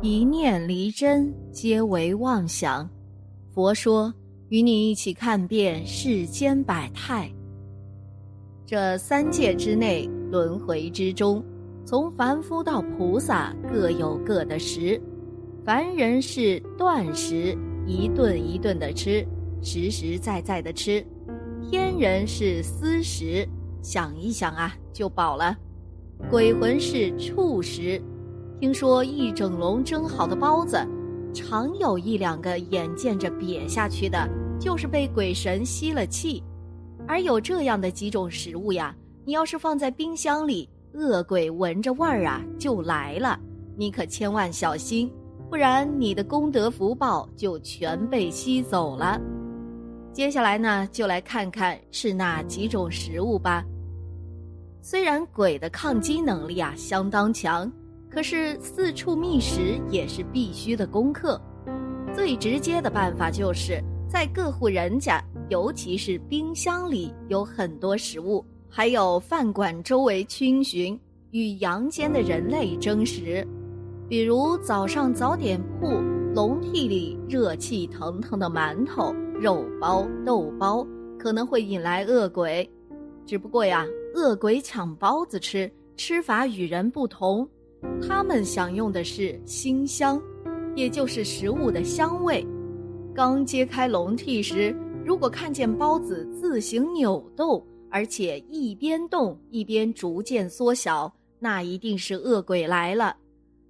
一念离真，皆为妄想。佛说，与你一起看遍世间百态。这三界之内，轮回之中，从凡夫到菩萨，各有各的食。凡人是断食，一顿一顿的吃，实实在在的吃；天人是思食，想一想啊就饱了；鬼魂是触食，听说一整笼蒸好的包子，常有一两个眼见着瘪下去的，就是被鬼神吸了气。而有这样的几种食物呀，你要是放在冰箱里，恶鬼闻着味儿啊就来了，你可千万小心。不然，你的功德福报就全被吸走了。接下来呢，就来看看是哪几种食物吧。虽然鬼的抗击能力啊相当强，可是四处觅食也是必须的功课。最直接的办法就是在各户人家，尤其是冰箱里有很多食物，还有饭馆周围逡巡，与阳间的人类争食。比如早上早点铺笼屉里热气腾腾的馒头、肉包、豆包，可能会引来恶鬼。只不过呀，恶鬼抢包子吃，吃法与人不同，他们享用的是馨香，也就是食物的香味。刚揭开笼屉时，如果看见包子自行扭动，而且一边动一边逐渐缩小，那一定是恶鬼来了。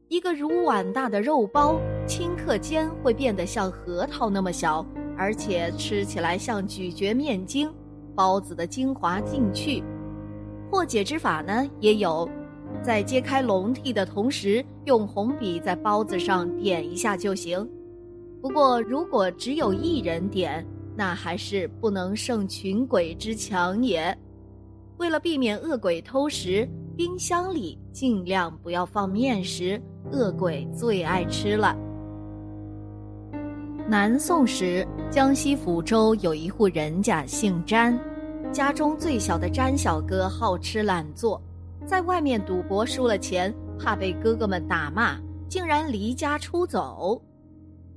一个如碗大的肉包，顷刻间会变得像核桃那么小，而且吃起来像咀嚼面筋，包子的精华进去。破解之法呢，也有，在揭开笼屉的同时，用红笔在包子上点一下就行。不过，如果只有一人点，那还是不能胜群鬼之强也。为了避免恶鬼偷食，冰箱里尽量不要放面食。恶鬼最爱吃了。南宋时，江西抚州有一户人家姓詹，家中最小的詹小哥好吃懒做，在外面赌博输了钱，怕被哥哥们打骂，竟然离家出走。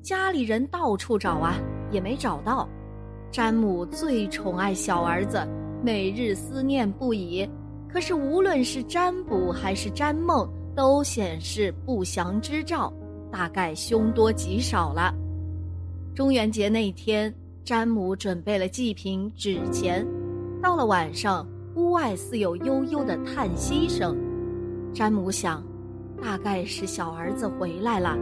家里人到处找啊，也没找到。詹母最宠爱小儿子，每日思念不已。可是无论是占卜还是占梦。都显示不祥之兆，大概凶多吉少了。中元节那天，詹姆准备了祭品纸钱。到了晚上，屋外似有悠悠的叹息声。詹姆想，大概是小儿子回来了，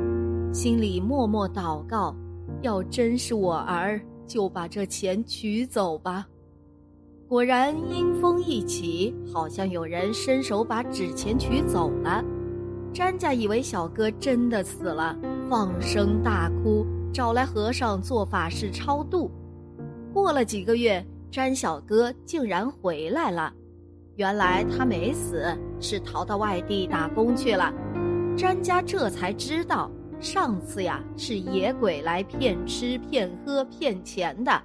心里默默祷告：要真是我儿，就把这钱取走吧。果然，阴风一起，好像有人伸手把纸钱取走了。詹家以为小哥真的死了，放声大哭，找来和尚做法事超度。过了几个月，詹小哥竟然回来了。原来他没死，是逃到外地打工去了。詹家这才知道，上次呀是野鬼来骗吃、骗喝、骗钱的。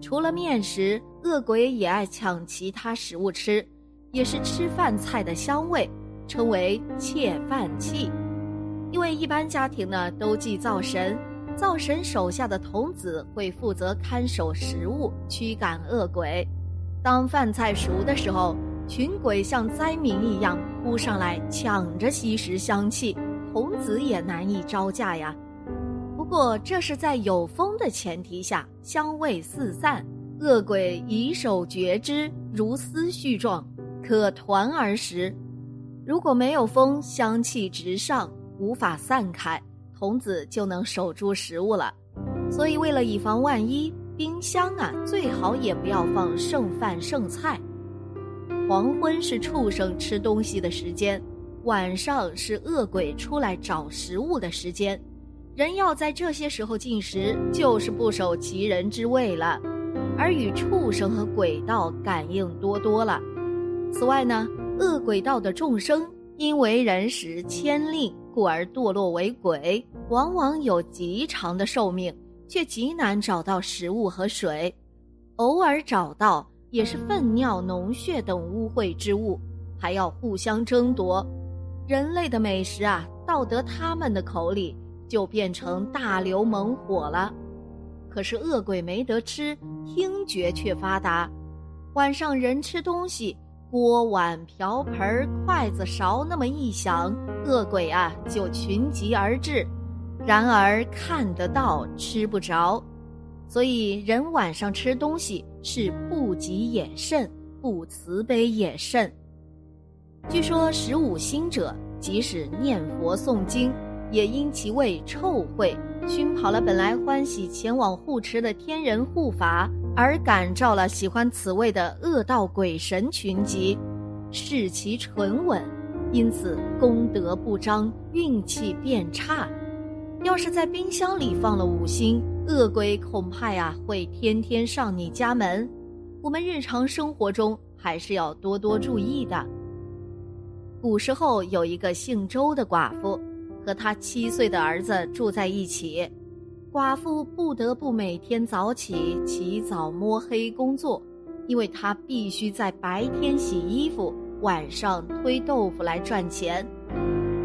除了面食，恶鬼也爱抢其他食物吃，也是吃饭菜的香味。称为窃饭器，因为一般家庭呢都祭灶神，灶神手下的童子会负责看守食物，驱赶恶鬼。当饭菜熟的时候，群鬼像灾民一样扑上来抢着吸食香气，童子也难以招架呀。不过这是在有风的前提下，香味四散，恶鬼以手觉之，如丝絮状，可团而食。如果没有风，香气直上，无法散开，童子就能守住食物了。所以，为了以防万一，冰箱啊最好也不要放剩饭剩菜。黄昏是畜生吃东西的时间，晚上是恶鬼出来找食物的时间。人要在这些时候进食，就是不守其人之位了，而与畜生和鬼道感应多多了。此外呢？恶鬼道的众生因为人使牵令，故而堕落为鬼，往往有极长的寿命，却极难找到食物和水。偶尔找到，也是粪尿、脓血等污秽之物，还要互相争夺。人类的美食啊，到得他们的口里，就变成大流猛火了。可是恶鬼没得吃，听觉却发达。晚上人吃东西，锅碗瓢盆、筷子勺那么一响，恶鬼啊就群集而至。然而看得到，吃不着。所以人晚上吃东西是不急也慎，不慈悲也慎。据说十五星者，即使念佛诵经，也因其味臭秽。熏跑了本来欢喜前往护持的天人护法，而感召了喜欢此味的恶道鬼神群集，视其纯稳，因此功德不彰，运气变差。要是在冰箱里放了五星，恶鬼恐怕呀会天天上你家门。我们日常生活中还是要多多注意的。古时候有一个姓周的寡妇。和他七岁的儿子住在一起，寡妇不得不每天早起起早摸黑工作，因为她必须在白天洗衣服，晚上推豆腐来赚钱。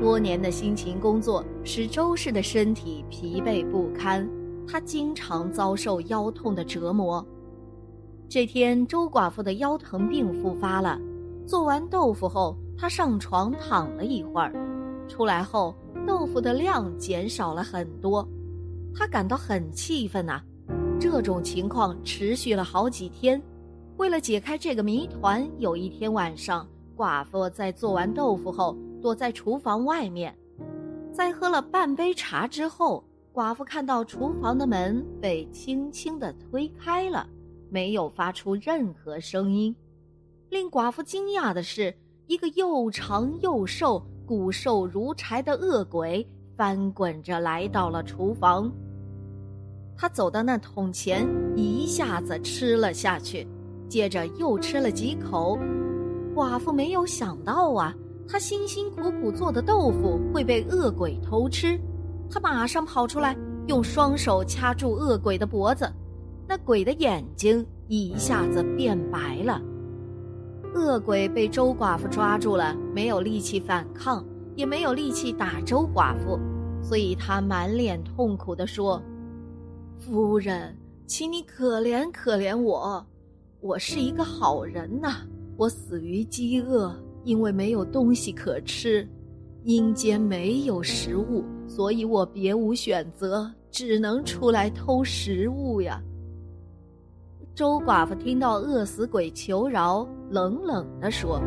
多年的辛勤工作使周氏的身体疲惫不堪，她经常遭受腰痛的折磨。这天，周寡妇的腰疼病复发了。做完豆腐后，她上床躺了一会儿，出来后。豆腐的量减少了很多，他感到很气愤呐。这种情况持续了好几天。为了解开这个谜团，有一天晚上，寡妇在做完豆腐后，躲在厨房外面。在喝了半杯茶之后，寡妇看到厨房的门被轻轻地推开了，没有发出任何声音。令寡妇惊讶的是，一个又长又瘦。骨瘦如柴的恶鬼翻滚着来到了厨房。他走到那桶前，一下子吃了下去，接着又吃了几口。寡妇没有想到啊，他辛辛苦苦做的豆腐会被恶鬼偷吃。他马上跑出来，用双手掐住恶鬼的脖子，那鬼的眼睛一下子变白了。恶鬼被周寡妇抓住了，没有力气反抗，也没有力气打周寡妇，所以他满脸痛苦地说：“夫人，请你可怜可怜我，我是一个好人呐。我死于饥饿，因为没有东西可吃，阴间没有食物，所以我别无选择，只能出来偷食物呀。”周寡妇听到饿死鬼求饶，冷冷地说：“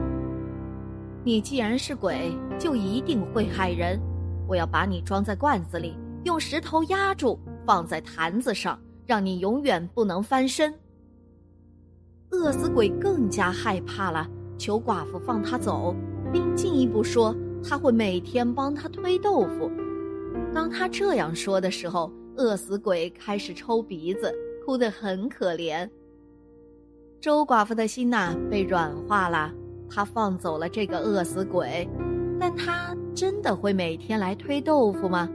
你既然是鬼，就一定会害人。我要把你装在罐子里，用石头压住，放在坛子上，让你永远不能翻身。”饿死鬼更加害怕了，求寡妇放他走，并进一步说他会每天帮他推豆腐。当他这样说的时候，饿死鬼开始抽鼻子，哭得很可怜。周寡妇的心呐被软化了，她放走了这个饿死鬼，但他真的会每天来推豆腐吗？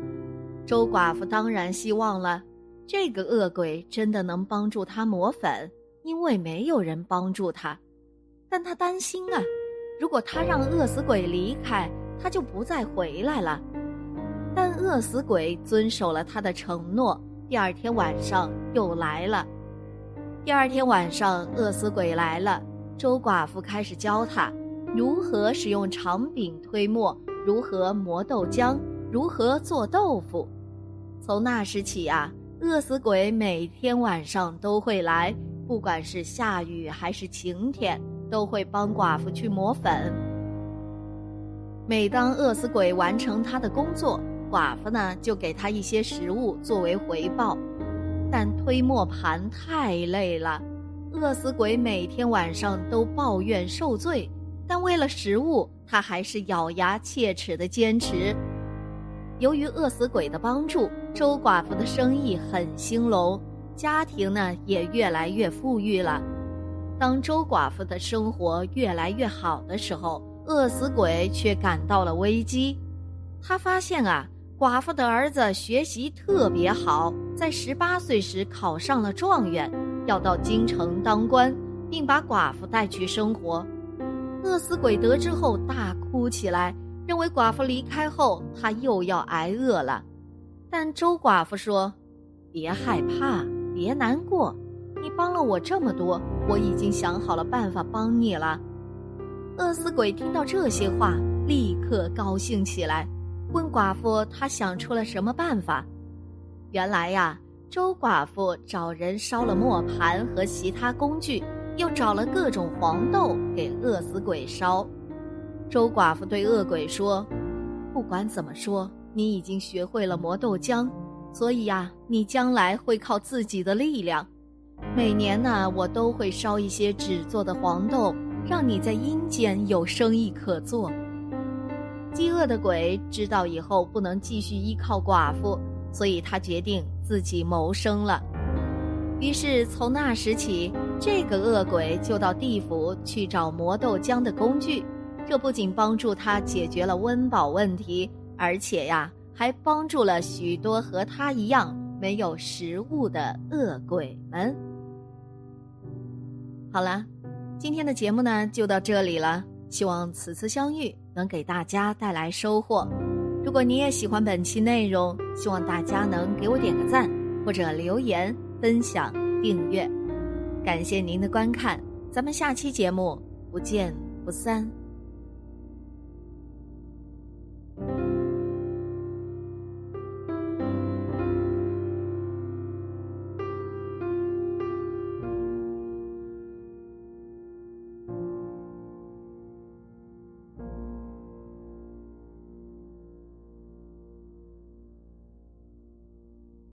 周寡妇当然希望了，这个恶鬼真的能帮助她磨粉，因为没有人帮助她。但他担心啊，如果他让饿死鬼离开，他就不再回来了。但饿死鬼遵守了他的承诺，第二天晚上又来了。第二天晚上，饿死鬼来了。周寡妇开始教他如何使用长柄推磨，如何磨豆浆，如何做豆腐。从那时起啊，饿死鬼每天晚上都会来，不管是下雨还是晴天，都会帮寡妇去磨粉。每当饿死鬼完成他的工作，寡妇呢就给他一些食物作为回报。但推磨盘太累了，饿死鬼每天晚上都抱怨受罪，但为了食物，他还是咬牙切齿的坚持。由于饿死鬼的帮助，周寡妇的生意很兴隆，家庭呢也越来越富裕了。当周寡妇的生活越来越好的时候，饿死鬼却感到了危机。他发现啊。寡妇的儿子学习特别好，在十八岁时考上了状元，要到京城当官，并把寡妇带去生活。饿死鬼得知后大哭起来，认为寡妇离开后他又要挨饿了。但周寡妇说：“别害怕，别难过，你帮了我这么多，我已经想好了办法帮你了。”饿死鬼听到这些话，立刻高兴起来，问寡妇：“他想出了什么办法？”原来呀。周寡妇找人烧了磨盘和其他工具，又找了各种黄豆给饿死鬼烧。周寡妇对恶鬼说：“不管怎么说，你已经学会了磨豆浆，所以呀，你将来会靠自己的力量。每年呢，我都会烧一些纸做的黄豆，让你在阴间有生意可做。”饥饿的鬼知道以后不能继续依靠寡妇。所以他决定自己谋生了。于是从那时起，这个恶鬼就到地府去找磨豆浆的工具。这不仅帮助他解决了温饱问题，而且呀，还帮助了许多和他一样没有食物的恶鬼们。好了，今天的节目呢就到这里了。希望此次相遇能给大家带来收获。如果你也喜欢本期内容，希望大家能给我点个赞，或者留言、分享、订阅。感谢您的观看，咱们下期节目不见不散。